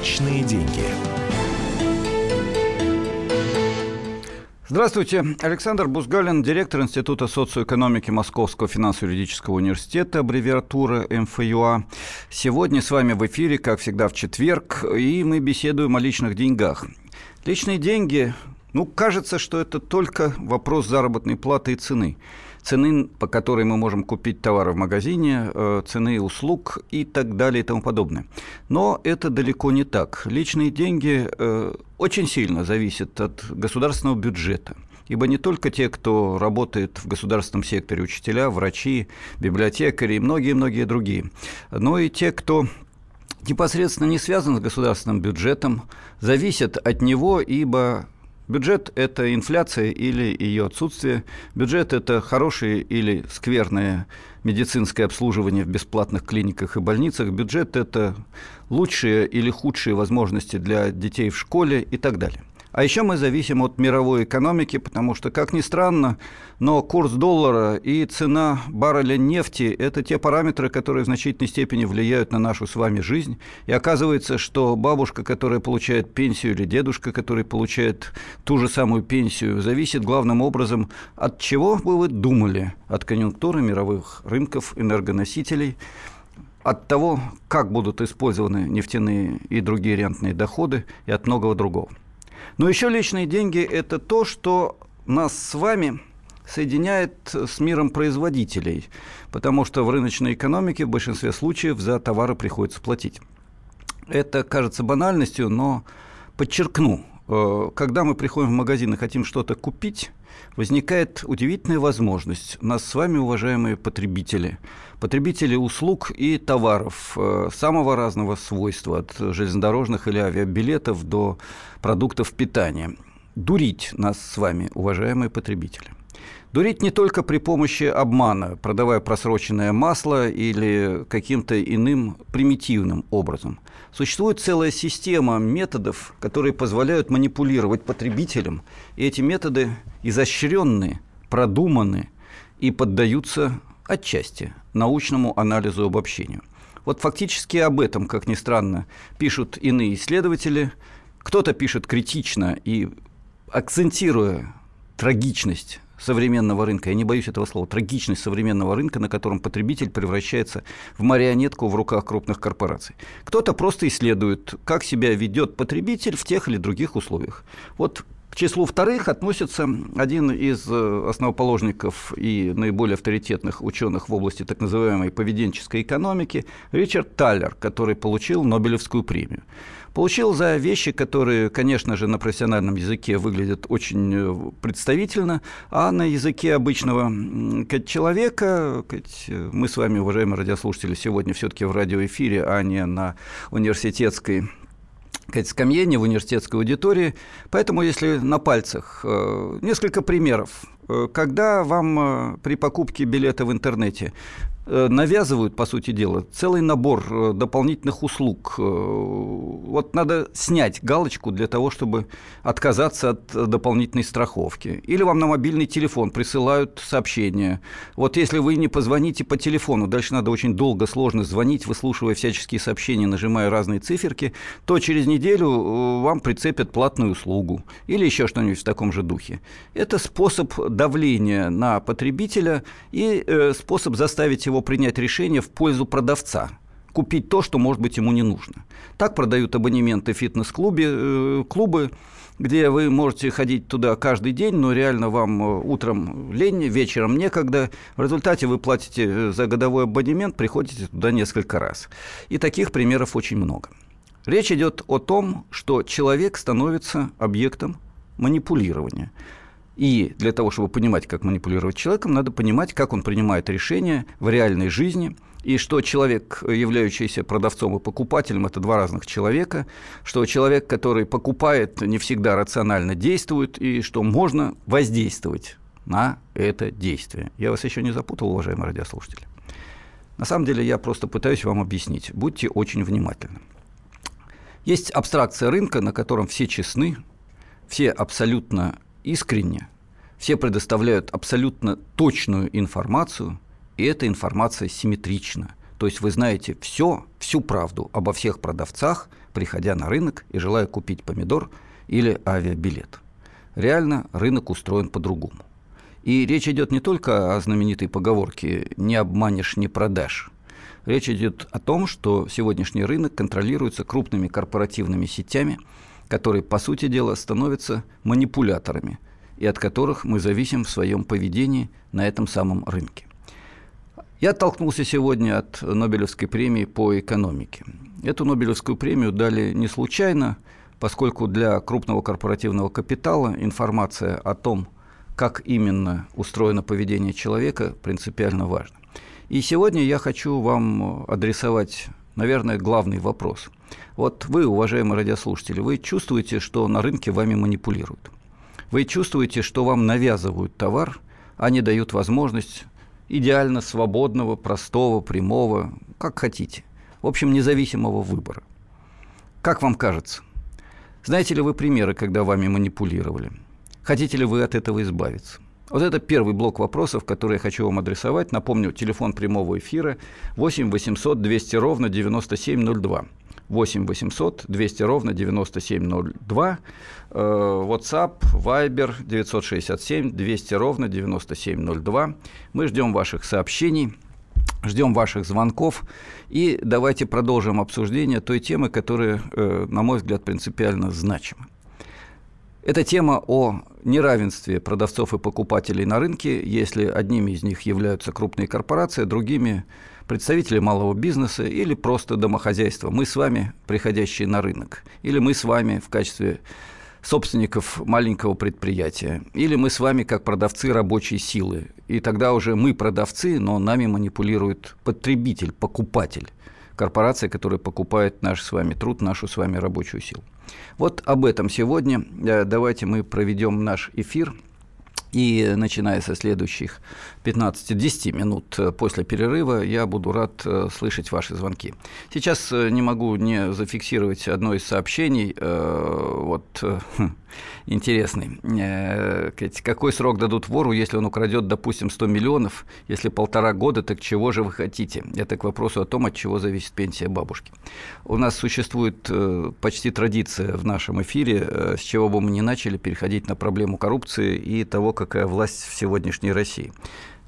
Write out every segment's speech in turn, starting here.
Личные деньги. Здравствуйте. Александр Бузгалин, директор Института социоэкономики Московского финансово-юридического университета, аббревиатура МФЮА. Сегодня с вами в эфире, как всегда, в четверг, и мы беседуем о личных деньгах. Личные деньги, ну, кажется, что это только вопрос заработной платы и цены цены, по которой мы можем купить товары в магазине, э, цены услуг и так далее и тому подобное. Но это далеко не так. Личные деньги э, очень сильно зависят от государственного бюджета. Ибо не только те, кто работает в государственном секторе, учителя, врачи, библиотекари и многие-многие другие, но и те, кто непосредственно не связан с государственным бюджетом, зависят от него, ибо Бюджет – это инфляция или ее отсутствие. Бюджет – это хорошее или скверное медицинское обслуживание в бесплатных клиниках и больницах. Бюджет – это лучшие или худшие возможности для детей в школе и так далее. А еще мы зависим от мировой экономики, потому что, как ни странно, но курс доллара и цена барреля нефти – это те параметры, которые в значительной степени влияют на нашу с вами жизнь. И оказывается, что бабушка, которая получает пенсию, или дедушка, который получает ту же самую пенсию, зависит главным образом от чего бы вы думали? От конъюнктуры мировых рынков, энергоносителей, от того, как будут использованы нефтяные и другие рентные доходы и от многого другого. Но еще личные деньги – это то, что нас с вами соединяет с миром производителей, потому что в рыночной экономике в большинстве случаев за товары приходится платить. Это кажется банальностью, но подчеркну, э, когда мы приходим в магазин и хотим что-то купить, возникает удивительная возможность нас с вами, уважаемые потребители, потребители услуг и товаров э, самого разного свойства, от железнодорожных или авиабилетов до продуктов питания, дурить нас с вами, уважаемые потребители. Дурить не только при помощи обмана, продавая просроченное масло или каким-то иным примитивным образом. Существует целая система методов, которые позволяют манипулировать потребителем, и эти методы изощренные, продуманы и поддаются отчасти научному анализу и обобщению. Вот фактически об этом, как ни странно, пишут иные исследователи. Кто-то пишет критично и акцентируя трагичность современного рынка, я не боюсь этого слова, трагичность современного рынка, на котором потребитель превращается в марионетку в руках крупных корпораций. Кто-то просто исследует, как себя ведет потребитель в тех или других условиях. Вот к числу вторых относится один из э, основоположников и наиболее авторитетных ученых в области так называемой поведенческой экономики Ричард Таллер, который получил Нобелевскую премию. Получил за вещи, которые, конечно же, на профессиональном языке выглядят очень э, представительно, а на языке обычного человека, мы с вами, уважаемые радиослушатели, сегодня все-таки в радиоэфире, а не на университетской скамье, не в университетской аудитории. Поэтому, если на пальцах э, несколько примеров, э, когда вам при покупке билета в интернете Э, навязывают, по сути дела, целый набор э, дополнительных услуг. Э, вот надо снять галочку для того, чтобы отказаться от дополнительной страховки. Или вам на мобильный телефон присылают сообщение. Вот если вы не позвоните по телефону, дальше надо очень долго, сложно звонить, выслушивая всяческие сообщения, нажимая разные циферки, то через неделю вам прицепят платную услугу или еще что-нибудь в таком же духе. Это способ давления на потребителя и способ заставить его принять решение в пользу продавца купить то, что, может быть, ему не нужно. Так продают абонементы фитнес-клубы, э, клубы, где вы можете ходить туда каждый день, но реально вам э, утром лень, вечером некогда. В результате вы платите э, за годовой абонемент, приходите туда несколько раз. И таких примеров очень много. Речь идет о том, что человек становится объектом манипулирования. И для того, чтобы понимать, как манипулировать человеком, надо понимать, как он принимает решения в реальной жизни, и что человек, являющийся продавцом и покупателем, это два разных человека, что человек, который покупает, не всегда рационально действует, и что можно воздействовать на это действие. Я вас еще не запутал, уважаемые радиослушатели. На самом деле я просто пытаюсь вам объяснить. Будьте очень внимательны. Есть абстракция рынка, на котором все честны, все абсолютно искренне, все предоставляют абсолютно точную информацию, и эта информация симметрична. То есть вы знаете все, всю правду обо всех продавцах, приходя на рынок и желая купить помидор или авиабилет. Реально рынок устроен по-другому. И речь идет не только о знаменитой поговорке «не обманешь, не продашь». Речь идет о том, что сегодняшний рынок контролируется крупными корпоративными сетями, которые, по сути дела, становятся манипуляторами, и от которых мы зависим в своем поведении на этом самом рынке. Я оттолкнулся сегодня от Нобелевской премии по экономике. Эту Нобелевскую премию дали не случайно, поскольку для крупного корпоративного капитала информация о том, как именно устроено поведение человека, принципиально важна. И сегодня я хочу вам адресовать, наверное, главный вопрос. Вот вы, уважаемые радиослушатели, вы чувствуете, что на рынке вами манипулируют. Вы чувствуете, что вам навязывают товар, а не дают возможность идеально свободного, простого, прямого, как хотите. В общем, независимого выбора. Как вам кажется? Знаете ли вы примеры, когда вами манипулировали? Хотите ли вы от этого избавиться? Вот это первый блок вопросов, который я хочу вам адресовать. Напомню, телефон прямого эфира 8 800 200 ровно 9702. 8 800 200 ровно 9702. Э, WhatsApp, Viber 967 200 ровно 9702. Мы ждем ваших сообщений. Ждем ваших звонков и давайте продолжим обсуждение той темы, которая, э, на мой взгляд, принципиально значима. Это тема о неравенстве продавцов и покупателей на рынке, если одними из них являются крупные корпорации, другими представители малого бизнеса или просто домохозяйства. Мы с вами, приходящие на рынок, или мы с вами в качестве собственников маленького предприятия. Или мы с вами как продавцы рабочей силы. И тогда уже мы продавцы, но нами манипулирует потребитель, покупатель. Корпорация, которая покупает наш с вами труд, нашу с вами рабочую силу. Вот об этом сегодня. Э, давайте мы проведем наш эфир – и начиная со следующих 15-10 минут э, после перерыва я буду рад э, слышать ваши звонки. Сейчас э, не могу не зафиксировать одно из сообщений. Вот хм, интересный. Какой срок дадут вору, если он украдет, допустим, 100 миллионов? Если полтора года, так чего же вы хотите? Это к вопросу о том, от чего зависит пенсия бабушки. У нас существует почти традиция в нашем эфире, с чего бы мы ни начали, переходить на проблему коррупции и того, какая власть в сегодняшней России.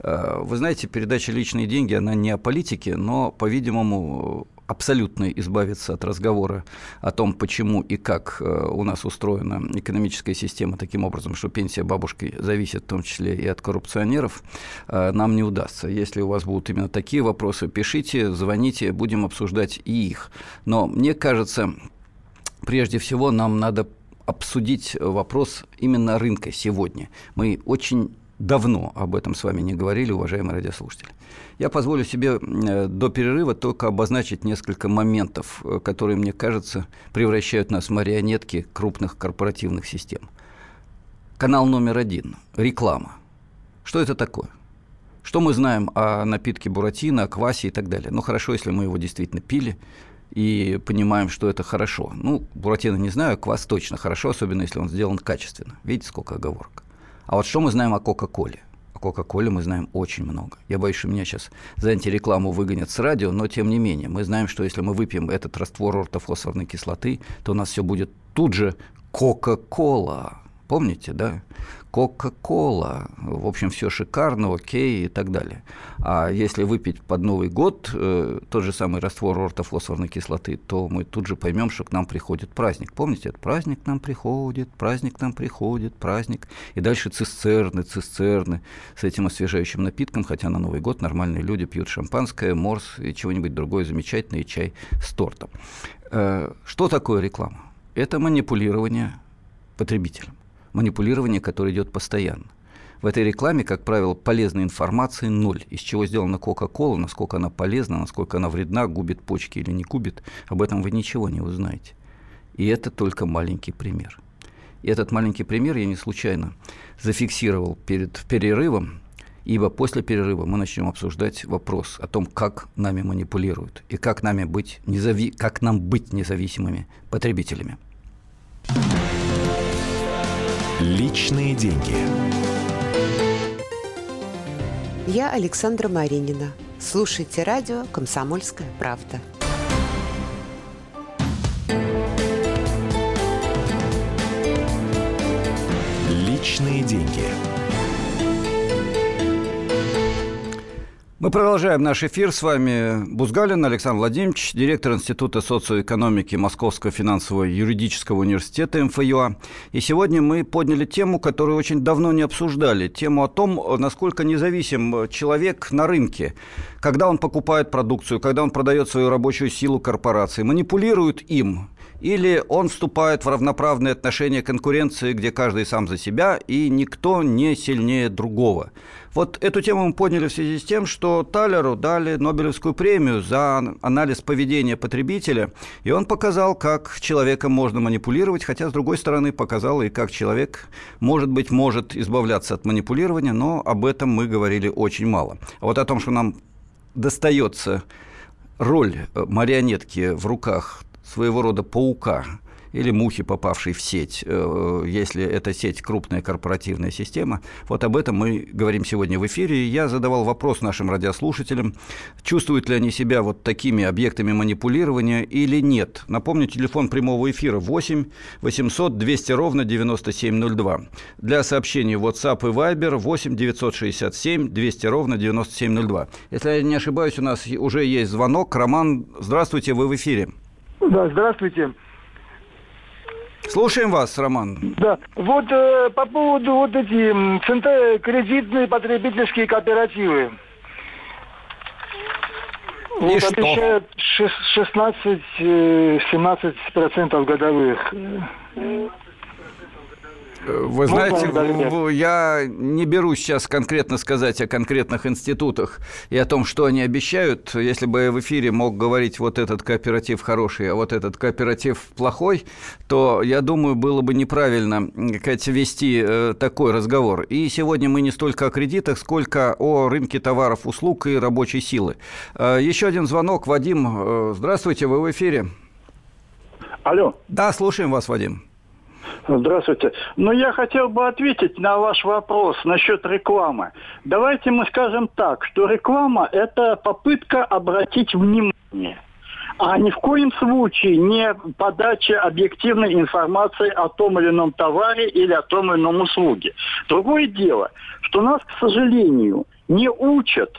Э, вы знаете, передача «Личные деньги», она не о политике, но, по-видимому, абсолютно избавиться от разговора о том, почему и как э, у нас устроена экономическая система таким образом, что пенсия бабушки зависит в том числе и от коррупционеров, э, нам не удастся. Если у вас будут именно такие вопросы, пишите, звоните, будем обсуждать и их. Но мне кажется, прежде всего нам надо обсудить вопрос именно рынка сегодня. Мы очень давно об этом с вами не говорили, уважаемые радиослушатели. Я позволю себе э, до перерыва только обозначить несколько моментов, э, которые, мне кажется, превращают нас в марионетки крупных корпоративных систем. Канал номер один – реклама. Что это такое? Что мы знаем о напитке Буратино, о квасе и так далее? Ну, хорошо, если мы его действительно пили – и понимаем, что это хорошо. Ну, Буратино не знаю, квас точно хорошо, особенно если он сделан качественно. Видите, сколько оговорок. А вот что мы знаем о Кока-Коле? О Кока-Коле мы знаем очень много. Я боюсь, что меня сейчас за антирекламу выгонят с радио, но тем не менее, мы знаем, что если мы выпьем этот раствор ортофосфорной кислоты, то у нас все будет тут же Кока-Кола. Помните, да? Кока-кола, в общем, все шикарно, окей и так далее. А если выпить под Новый год э, тот же самый раствор ортофосфорной кислоты, то мы тут же поймем, что к нам приходит праздник. Помните, это праздник к нам приходит, праздник к нам приходит, праздник. И дальше цистерны, цистерны с этим освежающим напитком, хотя на Новый год нормальные люди пьют шампанское, морс и чего-нибудь другое замечательное, и чай с тортом. Э, что такое реклама? Это манипулирование потребителем манипулирование, которое идет постоянно. В этой рекламе, как правило, полезной информации ноль. Из чего сделана Кока-Кола, насколько она полезна, насколько она вредна, губит почки или не губит, об этом вы ничего не узнаете. И это только маленький пример. И этот маленький пример я не случайно зафиксировал перед перерывом, ибо после перерыва мы начнем обсуждать вопрос о том, как нами манипулируют и как, нами быть незави... как нам быть независимыми потребителями. Личные деньги. Я Александра Маринина. Слушайте радио «Комсомольская правда». Личные деньги. Мы продолжаем наш эфир. С вами Бузгалин Александр Владимирович, директор Института социоэкономики Московского финансового юридического университета МФЮА. И сегодня мы подняли тему, которую очень давно не обсуждали. Тему о том, насколько независим человек на рынке. Когда он покупает продукцию, когда он продает свою рабочую силу корпорации, манипулирует им или он вступает в равноправные отношения конкуренции, где каждый сам за себя, и никто не сильнее другого. Вот эту тему мы подняли в связи с тем, что Талеру дали Нобелевскую премию за анализ поведения потребителя, и он показал, как человеком можно манипулировать, хотя, с другой стороны, показал и как человек, может быть, может избавляться от манипулирования, но об этом мы говорили очень мало. А вот о том, что нам достается роль марионетки в руках своего рода паука или мухи, попавшей в сеть, э, если эта сеть крупная корпоративная система. Вот об этом мы говорим сегодня в эфире. Я задавал вопрос нашим радиослушателям, чувствуют ли они себя вот такими объектами манипулирования или нет. Напомню, телефон прямого эфира 8 800 200 ровно 9702. Для сообщений WhatsApp и Viber 8 967 200 ровно 9702. Если я не ошибаюсь, у нас уже есть звонок. Роман, здравствуйте, вы в эфире. Да, здравствуйте. Слушаем вас, Роман. Да, вот э, по поводу вот эти центр, кредитные потребительские кооперативы. И вот что? обещают 16-17% э, годовых. Вы знаете, я не берусь сейчас конкретно сказать о конкретных институтах и о том, что они обещают. Если бы я в эфире мог говорить, вот этот кооператив хороший, а вот этот кооператив плохой, то, я думаю, было бы неправильно сказать, вести э, такой разговор. И сегодня мы не столько о кредитах, сколько о рынке товаров, услуг и рабочей силы. Э, еще один звонок. Вадим, э, здравствуйте, вы в эфире. Алло. Да, слушаем вас, Вадим. Здравствуйте. Ну, я хотел бы ответить на ваш вопрос насчет рекламы. Давайте мы скажем так, что реклама – это попытка обратить внимание а ни в коем случае не подача объективной информации о том или ином товаре или о том или ином услуге. Другое дело, что нас, к сожалению, не учат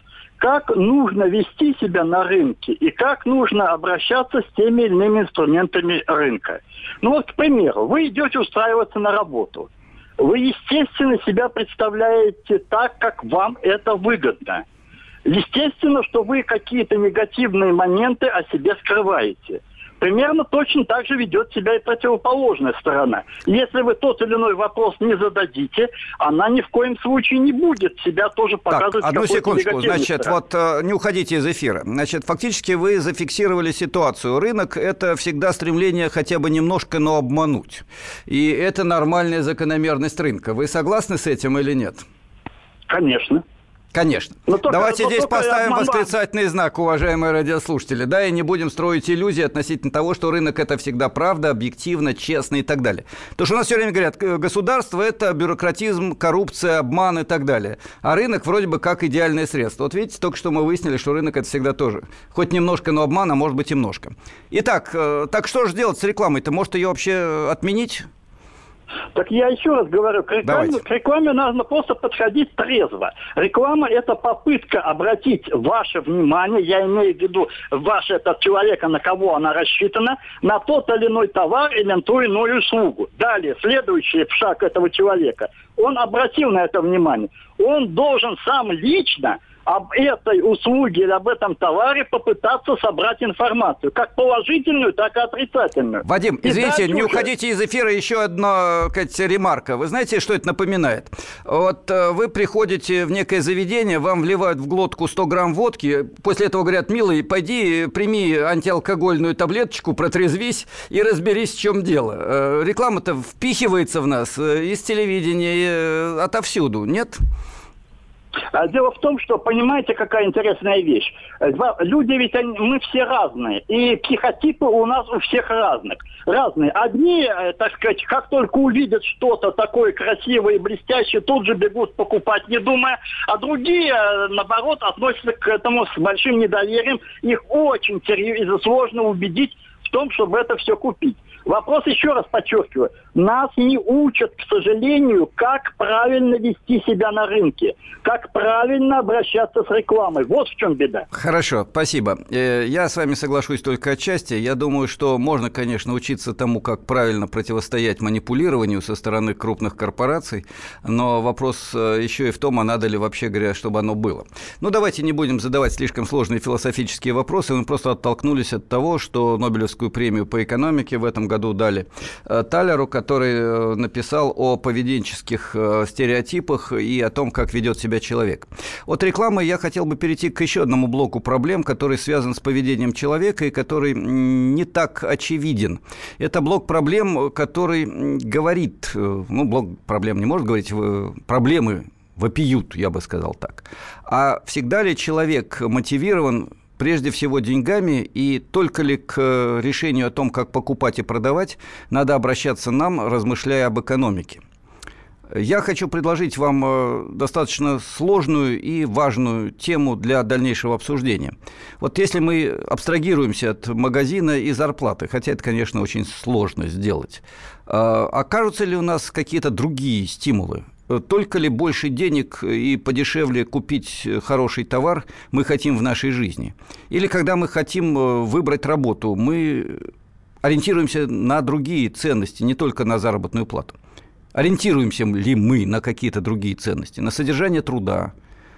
как нужно вести себя на рынке и как нужно обращаться с теми или иными инструментами рынка. Ну вот, к примеру, вы идете устраиваться на работу. Вы, естественно, себя представляете так, как вам это выгодно. Естественно, что вы какие-то негативные моменты о себе скрываете – Примерно точно так же ведет себя и противоположная сторона. Если вы тот или иной вопрос не зададите, она ни в коем случае не будет себя тоже показывать. Так, одну секундочку. Значит, стороны. вот э, не уходите из эфира. Значит, фактически вы зафиксировали ситуацию. Рынок – это всегда стремление хотя бы немножко, но обмануть. И это нормальная закономерность рынка. Вы согласны с этим или нет? Конечно. Конечно. Но только, Давайте но здесь поставим обман... восклицательный знак, уважаемые радиослушатели, да, и не будем строить иллюзии относительно того, что рынок это всегда правда, объективно, честно и так далее. Потому что у нас все время говорят, государство это бюрократизм, коррупция, обман и так далее. А рынок вроде бы как идеальное средство. Вот видите, только что мы выяснили, что рынок это всегда тоже. Хоть немножко, но обман, а может быть и немножко. Итак, э, так что же делать с рекламой-то? Может ее вообще отменить? Так я еще раз говорю, к рекламе, к рекламе нужно просто подходить трезво. Реклама – это попытка обратить ваше внимание, я имею в виду ваш этот человека, на кого она рассчитана, на тот или иной товар или на ту или иную услугу. Далее, следующий шаг этого человека. Он обратил на это внимание. Он должен сам лично об этой услуге или об этом товаре попытаться собрать информацию, как положительную, так и отрицательную. Вадим, и извините, не уже... уходите из эфира, еще одна сказать, ремарка. Вы знаете, что это напоминает? Вот э, вы приходите в некое заведение, вам вливают в глотку 100 грамм водки, после этого говорят, милый, пойди, прими антиалкогольную таблеточку, протрезвись и разберись, в чем дело. Э, реклама-то впихивается в нас э, из телевидения, отовсюду, нет? Нет. А дело в том, что понимаете, какая интересная вещь. Люди ведь они, мы все разные, и психотипы у нас у всех разных. Разные. Одни, э, так сказать, как только увидят что-то такое красивое и блестящее, тут же бегут покупать, не думая, а другие, э, наоборот, относятся к этому с большим недоверием. Их очень сложно убедить в том, чтобы это все купить. Вопрос еще раз подчеркиваю. Нас не учат, к сожалению, как правильно вести себя на рынке, как правильно обращаться с рекламой. Вот в чем беда. Хорошо, спасибо. Э, я с вами соглашусь только отчасти. Я думаю, что можно, конечно, учиться тому, как правильно противостоять манипулированию со стороны крупных корпораций, но вопрос э, еще и в том, а надо ли вообще говоря, чтобы оно было. Ну, давайте не будем задавать слишком сложные философические вопросы. Мы просто оттолкнулись от того, что Нобелевскую премию по экономике в этом году дали э, Талеру, который э, написал о поведенческих э, стереотипах и о том, как ведет себя человек. От рекламы я хотел бы перейти к еще одному блоку проблем, который связан с поведением человека и который не так очевиден. Это блок проблем, который говорит, ну, блок проблем не может говорить, проблемы вопиют, я бы сказал так. А всегда ли человек мотивирован прежде всего деньгами, и только ли к э, решению о том, как покупать и продавать, надо обращаться нам, размышляя об экономике. Я хочу предложить вам э, достаточно сложную и важную тему для дальнейшего обсуждения. Вот если мы абстрагируемся от магазина и зарплаты, хотя это, конечно, очень сложно сделать, э, окажутся ли у нас какие-то другие стимулы? только ли больше денег и подешевле купить хороший товар мы хотим в нашей жизни? Или когда мы хотим э, выбрать работу, мы ориентируемся на другие ценности, не только на заработную плату? Ориентируемся ли мы на какие-то другие ценности? На содержание труда,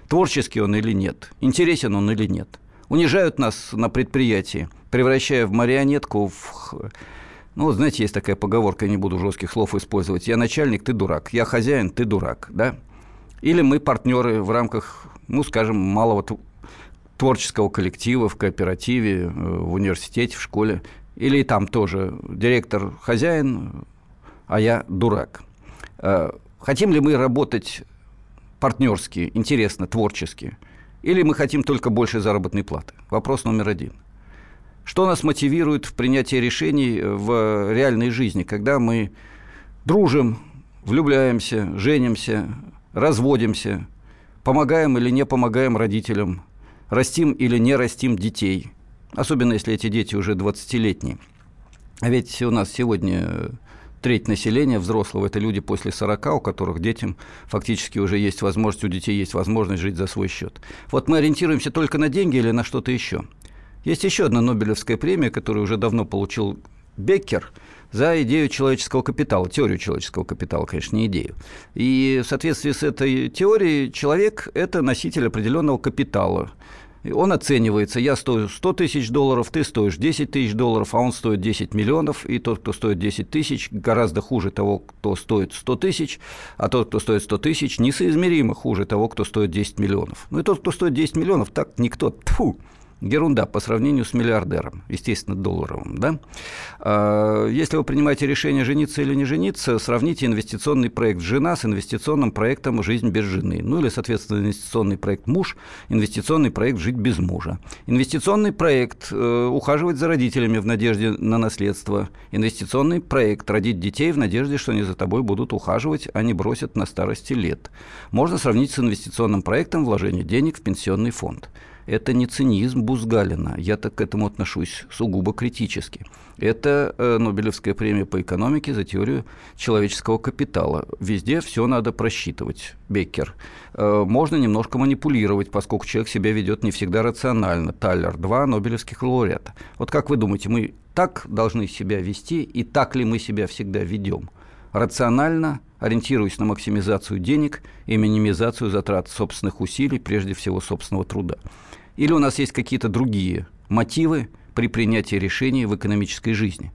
творческий он или нет, интересен он или нет? Унижают нас на предприятии, превращая в марионетку, в ну, вот знаете, есть такая поговорка, не буду жестких слов использовать. Я начальник, ты дурак. Я хозяин, ты дурак, да? Или мы партнеры в рамках, ну, скажем, малого творческого коллектива в кооперативе, э, в университете, в школе. Или там тоже директор хозяин, а я дурак. Э, хотим ли мы работать партнерски, интересно, творчески? Или мы хотим только больше заработной платы? Вопрос номер один. Что нас мотивирует в принятии решений э, в реальной жизни, когда мы дружим, влюбляемся, женимся, разводимся, помогаем или не помогаем родителям, растим или не растим детей, особенно если эти дети уже 20-летние. А ведь у нас сегодня треть населения взрослого – это люди после 40, у которых детям фактически уже есть возможность, у детей есть возможность жить за свой счет. Вот мы ориентируемся только на деньги или на что-то еще – есть еще одна Нобелевская премия, которую уже давно получил Беккер за идею человеческого капитала, теорию человеческого капитала, конечно, не идею. И в соответствии с этой теорией человек – это носитель определенного капитала. Он оценивается, я стою 100 тысяч долларов, ты стоишь 10 тысяч долларов, а он стоит 10 миллионов, и тот, кто стоит 10 тысяч, гораздо хуже того, кто стоит 100 тысяч, а тот, кто стоит 100 тысяч, несоизмеримо хуже того, кто стоит 10 миллионов. Ну и тот, кто стоит 10 миллионов, так никто, тьфу, Ерунда по сравнению с миллиардером, естественно, долларовым. Да? А, если вы принимаете решение жениться или не жениться, сравните инвестиционный проект «Жена» с инвестиционным проектом «Жизнь без жены». Ну или, соответственно, инвестиционный проект «Муж», инвестиционный проект «Жить без мужа». Инвестиционный проект э, «Ухаживать за родителями в надежде на наследство». Инвестиционный проект «Родить детей в надежде, что они за тобой будут ухаживать, а не бросят на старости лет». Можно сравнить с инвестиционным проектом «Вложение денег в пенсионный фонд». Это не цинизм Бузгалина, я так к этому отношусь сугубо критически. Это э, Нобелевская премия по экономике за теорию человеческого капитала. Везде все надо просчитывать, Беккер. Э, можно немножко манипулировать, поскольку человек себя ведет не всегда рационально. Таллер, два Нобелевских лауреата. Вот как вы думаете, мы так должны себя вести, и так ли мы себя всегда ведем? Рационально, ориентируясь на максимизацию денег и минимизацию затрат собственных усилий, прежде всего собственного труда. Или у нас есть какие-то другие мотивы при принятии решений в экономической жизни.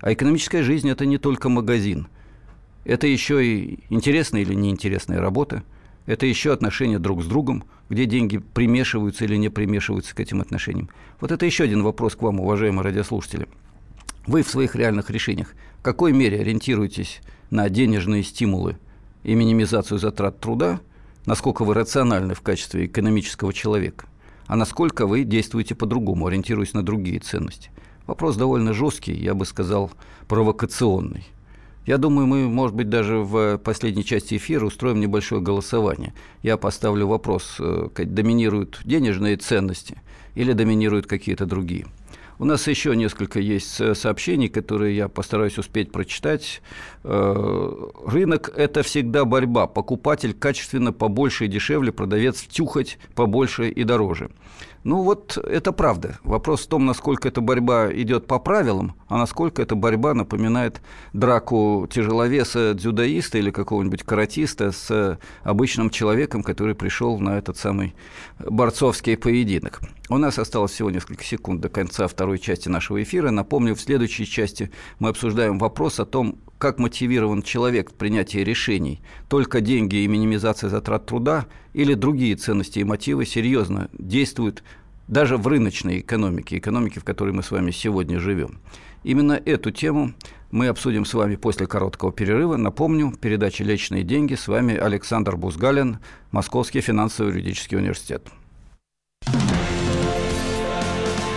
А экономическая жизнь – это не только магазин. Это еще и интересная или неинтересная работа. Это еще отношения друг с другом, где деньги примешиваются или не примешиваются к этим отношениям. Вот это еще один вопрос к вам, уважаемые радиослушатели. Вы в своих реальных решениях в какой мере ориентируетесь на денежные стимулы и минимизацию затрат труда, насколько вы рациональны в качестве экономического человека – а насколько вы действуете по-другому, ориентируясь на другие ценности. Вопрос довольно жесткий, я бы сказал, провокационный. Я думаю, мы, может быть, даже в последней части эфира устроим небольшое голосование. Я поставлю вопрос, э, доминируют денежные ценности или доминируют какие-то другие. У нас еще несколько есть сообщений, которые я постараюсь успеть прочитать. Рынок – это всегда борьба. Покупатель качественно побольше и дешевле, продавец втюхать побольше и дороже. Ну вот это правда. Вопрос в том, насколько эта борьба идет по правилам, а насколько эта борьба напоминает драку тяжеловеса дзюдоиста или какого-нибудь каратиста с обычным человеком, который пришел на этот самый борцовский поединок. У нас осталось всего несколько секунд до конца второй части нашего эфира. Напомню, в следующей части мы обсуждаем вопрос о том, как мотивирован человек в принятии решений. Только деньги и минимизация затрат труда или другие ценности и мотивы серьезно действуют даже в рыночной экономике, экономике, в которой мы с вами сегодня живем. Именно эту тему мы обсудим с вами после короткого перерыва. Напомню, передача «Личные деньги». С вами Александр Бузгалин, Московский финансово-юридический университет.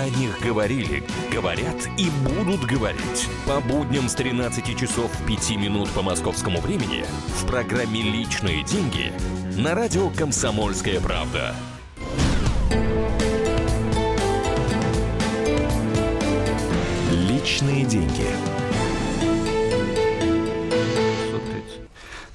О них говорили, говорят и будут говорить. По будням с 13 часов 5 минут по московскому времени в программе «Личные деньги» на радио «Комсомольская правда». Личные деньги.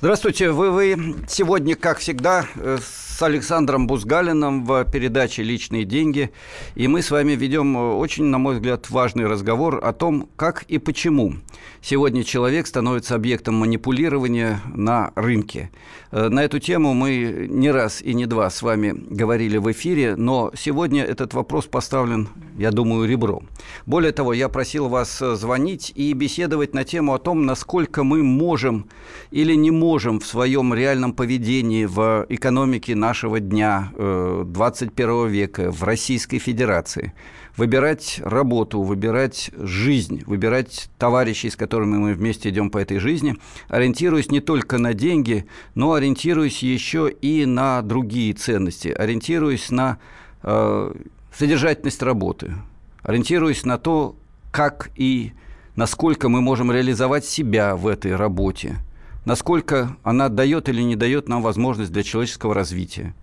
Здравствуйте, вы, вы сегодня, как всегда, э, с Александром Бузгалиным в передаче «Личные деньги». И мы с вами ведем э, очень, на мой взгляд, важный разговор о том, как и почему сегодня человек становится объектом манипулирования на рынке. Э, на эту тему мы не раз и не два с вами говорили в эфире, но сегодня этот вопрос поставлен, я думаю, ребром. Более того, я просил вас э, звонить и беседовать на тему о том, насколько мы можем или не можем в своем реальном поведении в экономике нашего дня 21 э, века в Российской Федерации. Выбирать работу, выбирать жизнь, выбирать товарищей, с которыми мы вместе идем по этой жизни, ориентируясь не только на деньги, но ориентируясь еще и на другие ценности, ориентируясь на э, содержательность работы, ориентируясь на то, как и насколько мы можем реализовать себя в этой работе, насколько она дает или не дает нам возможность для человеческого развития.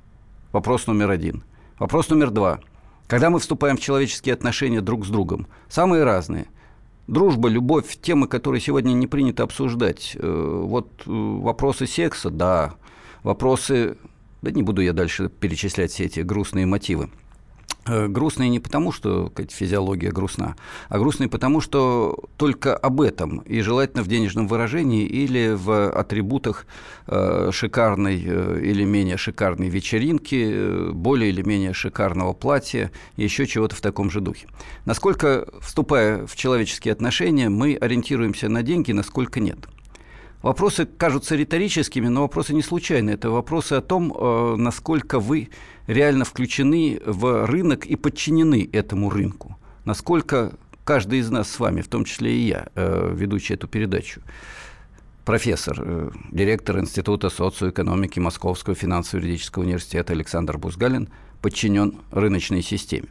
Вопрос номер один. Вопрос номер два – когда мы вступаем в человеческие отношения друг с другом, самые разные. Дружба, любовь, темы, которые сегодня не принято обсуждать. Э, вот э, вопросы секса, да. Вопросы, да не буду я дальше перечислять все эти грустные мотивы. Э, грустные не потому, что физиология грустна, а грустные потому, что только об этом, и желательно в денежном выражении или в атрибутах э, шикарной э, или менее шикарной вечеринки, более или менее шикарного платья, еще чего-то в таком же духе. Насколько, вступая в человеческие отношения, мы ориентируемся на деньги, насколько нет – Вопросы кажутся риторическими, но вопросы не случайные. Это вопросы о том, э, насколько вы реально включены в рынок и подчинены этому рынку. Насколько каждый из нас с вами, в том числе и я, э, ведущий эту передачу, профессор, э, директор Института социоэкономики Московского финансово-юридического университета Александр Бузгалин, подчинен рыночной системе.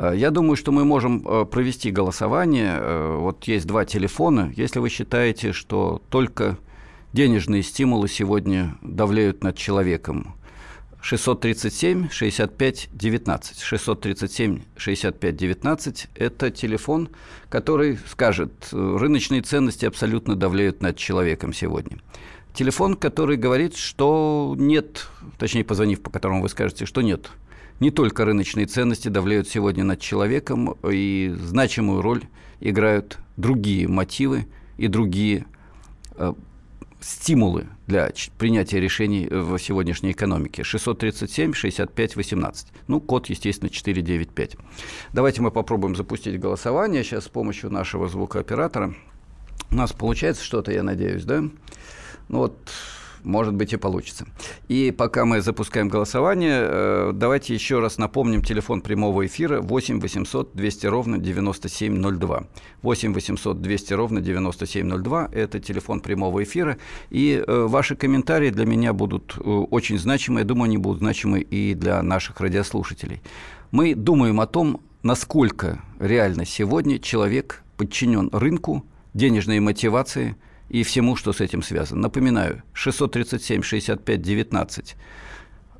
Э, я думаю, что мы можем э, провести голосование. Э, вот есть два телефона. Если вы считаете, что только денежные стимулы сегодня давляют над человеком, 637 65 19. 637 65 19 – это телефон, который скажет, рыночные ценности абсолютно давляют над человеком сегодня. Телефон, который говорит, что нет, точнее, позвонив, по которому вы скажете, что нет – не только рыночные ценности давляют сегодня над человеком, и значимую роль играют другие мотивы и другие э, стимулы для принятия решений в сегодняшней экономике. 637 65 18. Ну, код, естественно, 495. Давайте мы попробуем запустить голосование сейчас с помощью нашего звукооператора. У нас получается что-то, я надеюсь, да? Ну вот может быть и получится. И пока мы запускаем голосование, э, давайте еще раз напомним телефон прямого эфира 8 800 200 ровно 9702. 8 800 200 ровно 9702 – это телефон прямого эфира. И э, ваши комментарии для меня будут э, очень значимы. Я думаю, они будут значимы и для наших радиослушателей. Мы думаем о том, насколько реально сегодня человек подчинен рынку, денежной мотивации – и всему, что с этим связано. Напоминаю, 637-65-19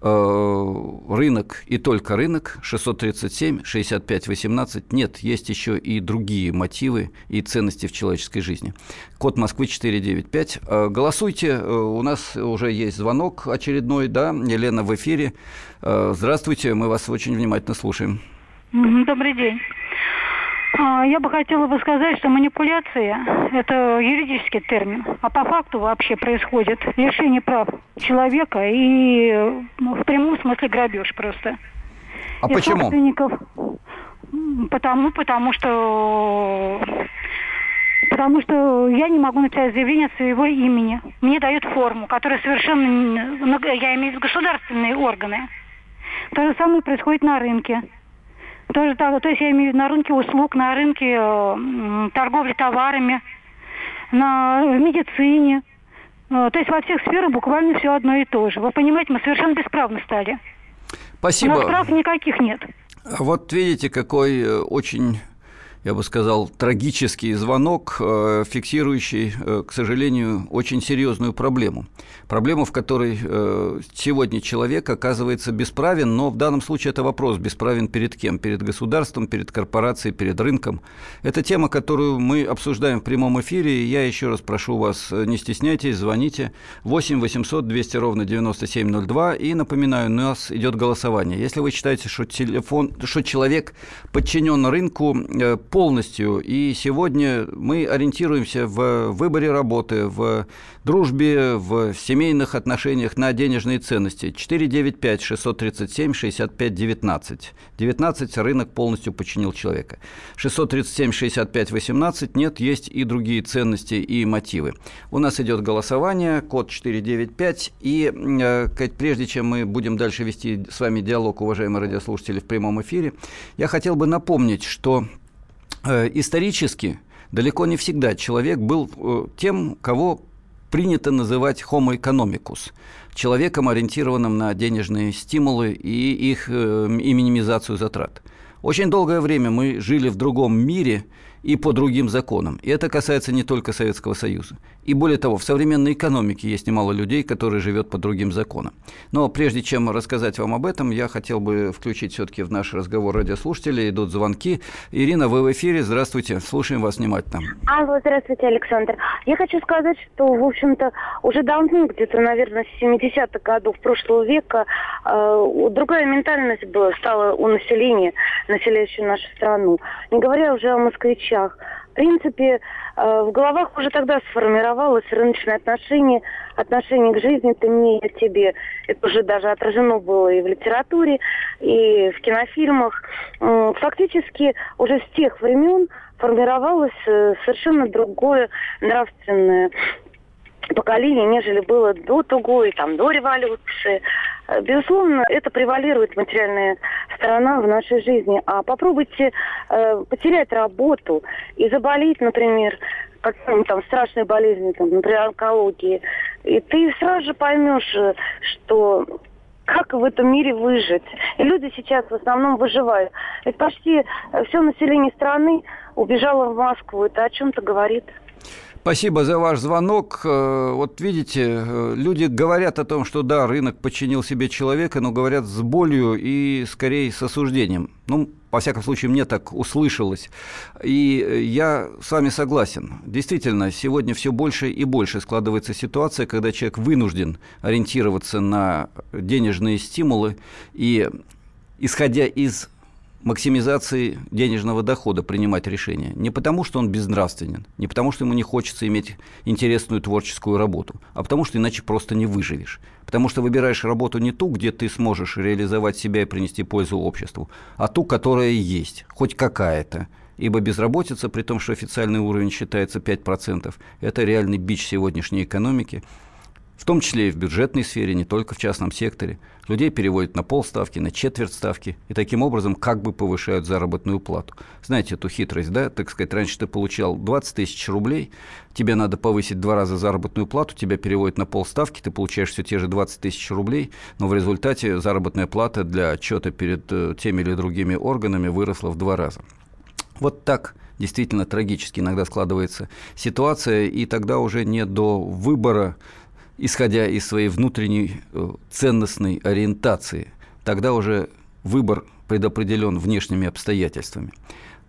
э, рынок и только рынок, 637, 65, 18. Нет, есть еще и другие мотивы и ценности в человеческой жизни. Код Москвы 495. Э, голосуйте, э, у нас уже есть звонок очередной, да, Елена в эфире. Здравствуйте, мы вас очень внимательно слушаем. Добрый день. А, я бы хотела бы сказать, что манипуляция – это юридический термин, а по факту вообще происходит лишение прав человека и ну, в прямом смысле грабеж просто. А и почему? Собственников, потому, потому что потому что я не могу написать заявление от своего имени. Мне дают форму, которая совершенно, я имею в виду государственные органы. То же самое происходит на рынке. Тоже так, то есть я имею в виду на рынке услуг, на рынке э, торговли товарами, на в медицине. Э, то есть во всех сферах буквально все одно и то же. Вы понимаете, мы совершенно бесправны стали. Спасибо. У нас прав никаких нет. Вот видите, какой э, очень я бы сказал, трагический звонок, э, фиксирующий, э, к сожалению, очень серьезную проблему. Проблему, в которой э, сегодня человек оказывается бесправен, но в данном случае это вопрос, бесправен перед кем? Перед государством, перед корпорацией, перед рынком. Это тема, которую мы обсуждаем в прямом эфире, и я еще раз прошу вас, не стесняйтесь, звоните 8 800 200 ровно 9702, и напоминаю, у нас идет голосование. Если вы считаете, что, телефон, что человек подчинен рынку, полностью. И сегодня мы ориентируемся в выборе работы, в дружбе, в семейных отношениях на денежные ценности. 495-637-65-19. 19 рынок полностью подчинил человека. 637-65-18 нет, есть и другие ценности и мотивы. У нас идет голосование, код 495. И э, прежде чем мы будем дальше вести с вами диалог, уважаемые радиослушатели, в прямом эфире, я хотел бы напомнить, что исторически далеко не всегда человек был э, тем, кого принято называть homo economicus, человеком, ориентированным на денежные стимулы и их э, и минимизацию затрат. Очень долгое время мы жили в другом мире и по другим законам. И это касается не только Советского Союза. И более того, в современной экономике есть немало людей, которые живет по другим законам. Но прежде чем рассказать вам об этом, я хотел бы включить все-таки в наш разговор радиослушателей. Идут звонки. Ирина, вы в эфире. Здравствуйте. Слушаем вас внимательно. Алло, здравствуйте, Александр. Я хочу сказать, что, в общем-то, уже давно, где-то, наверное, с 70-х годов прошлого века, э, другая ментальность была, стала у населения, населяющего нашу страну. Не говоря уже о москвичах в принципе, э, в головах уже тогда сформировалось рыночное отношение, отношение к жизни, ты мне, я тебе. Это уже даже отражено было и в литературе, и в кинофильмах. Фактически уже с тех времен формировалось э, совершенно другое нравственное поколение, нежели было до того и там, до революции. Э, безусловно, это превалирует материальная сторона в нашей жизни. А попробуйте э, потерять работу и заболеть, например, какой-нибудь там страшной болезнью, там, например, онкологии. И ты сразу же поймешь, э, что как в этом мире выжить. И люди сейчас в основном выживают. Ведь почти э, все население страны убежало в Москву. Это о чем-то говорит. Спасибо за ваш звонок. Э, вот видите, э, люди говорят о том, что да, рынок подчинил себе человека, но говорят с болью и скорее с осуждением. Ну, во всяком случае, мне так услышалось. И я с вами согласен. Действительно, сегодня все больше и больше складывается ситуация, когда человек вынужден ориентироваться на денежные стимулы и, исходя из максимизации денежного дохода принимать решения. Не потому, что он безнравственен, не потому, что ему не хочется иметь интересную творческую работу, а потому, что иначе просто не выживешь. Потому что выбираешь работу не ту, где ты сможешь реализовать себя и принести пользу обществу, а ту, которая есть, хоть какая-то. Ибо безработица, при том, что официальный уровень считается 5%, это реальный бич сегодняшней экономики – в том числе и в бюджетной сфере, не только в частном секторе. Людей переводят на полставки, на четверть ставки, и таким образом как бы повышают заработную плату. Знаете эту хитрость, да? Так сказать, раньше ты получал 20 тысяч рублей, тебе надо повысить два раза заработную плату, тебя переводят на полставки, ты получаешь все те же 20 тысяч рублей, но в результате заработная плата для отчета перед э, теми или другими органами выросла в два раза. Вот так действительно трагически иногда складывается ситуация, и тогда уже не до выбора исходя из своей внутренней э, ценностной ориентации. Тогда уже выбор предопределен внешними обстоятельствами.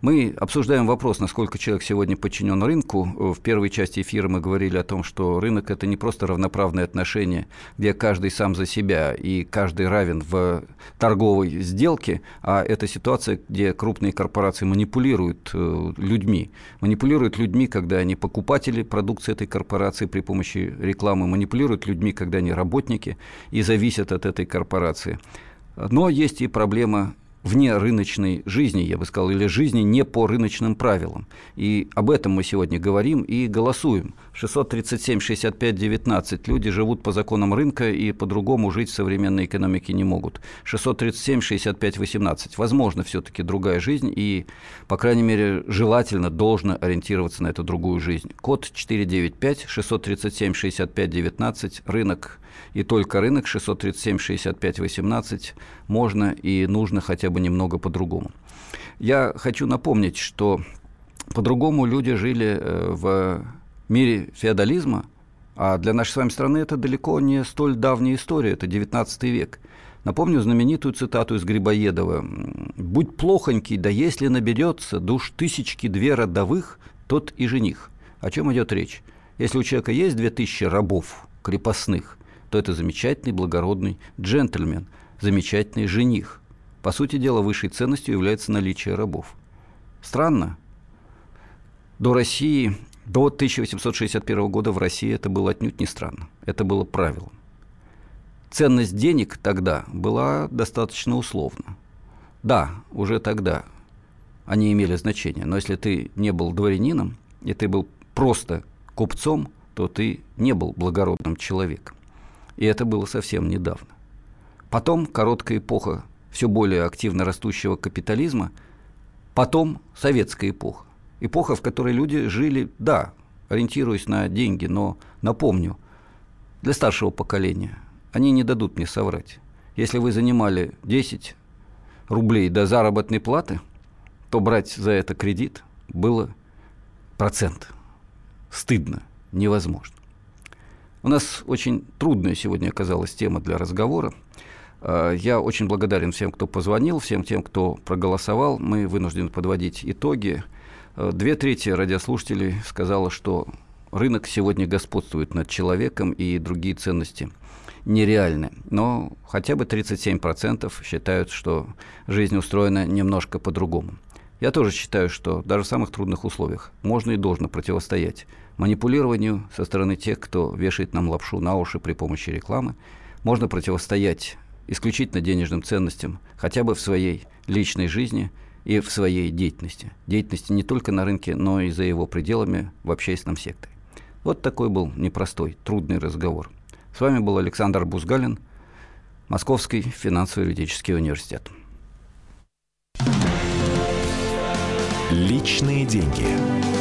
Мы обсуждаем вопрос, насколько человек сегодня подчинен рынку. В первой части эфира мы говорили о том, что рынок – это не просто равноправные отношения, где каждый сам за себя и каждый равен в торговой сделке, а это ситуация, где крупные корпорации манипулируют э, людьми. Манипулируют людьми, когда они покупатели продукции этой корпорации при помощи рекламы, манипулируют людьми, когда они работники и зависят от этой корпорации. Но есть и проблема вне рыночной жизни, я бы сказал, или жизни не по рыночным правилам. И об этом мы сегодня говорим и голосуем. 637-65-19. Люди живут по законам рынка и по-другому жить в современной экономике не могут. 637-65-18. Возможно, все-таки другая жизнь и, по крайней мере, желательно, должно ориентироваться на эту другую жизнь. Код 495 637-65-19. Рынок и только рынок 637-65-18 можно и нужно хотя бы немного по-другому. Я хочу напомнить, что по-другому люди жили э, в мире феодализма, а для нашей с вами страны это далеко не столь давняя история, это 19 век. Напомню знаменитую цитату из Грибоедова. «Будь плохонький, да если наберется душ тысячки две родовых, тот и жених». О чем идет речь? Если у человека есть две тысячи рабов крепостных, то это замечательный, благородный джентльмен, замечательный жених. По сути дела, высшей ценностью является наличие рабов. Странно. До России, до 1861 года в России это было отнюдь не странно. Это было правилом. Ценность денег тогда была достаточно условна. Да, уже тогда они имели значение. Но если ты не был дворянином, и ты был просто купцом, то ты не был благородным человеком. И это было совсем недавно. Потом короткая эпоха все более активно растущего капитализма, потом советская эпоха. Эпоха, в которой люди жили, да, ориентируясь на деньги, но напомню, для старшего поколения они не дадут мне соврать. Если вы занимали 10 рублей до заработной платы, то брать за это кредит было процент. Стыдно, невозможно. У нас очень трудная сегодня оказалась тема для разговора. А, я очень благодарен всем, кто позвонил, всем тем, кто проголосовал. Мы вынуждены подводить итоги. А, две трети радиослушателей сказала, что рынок сегодня господствует над человеком и другие ценности нереальны. Но хотя бы 37% считают, что жизнь устроена немножко по-другому. Я тоже считаю, что даже в самых трудных условиях можно и должно противостоять манипулированию со стороны тех, кто вешает нам лапшу на уши при помощи рекламы. Можно противостоять исключительно денежным ценностям, хотя бы в своей личной жизни и в своей деятельности. Деятельности не только на рынке, но и за его пределами в общественном секторе. Вот такой был непростой, трудный разговор. С вами был Александр Бузгалин, Московский финансово-юридический университет. Личные деньги.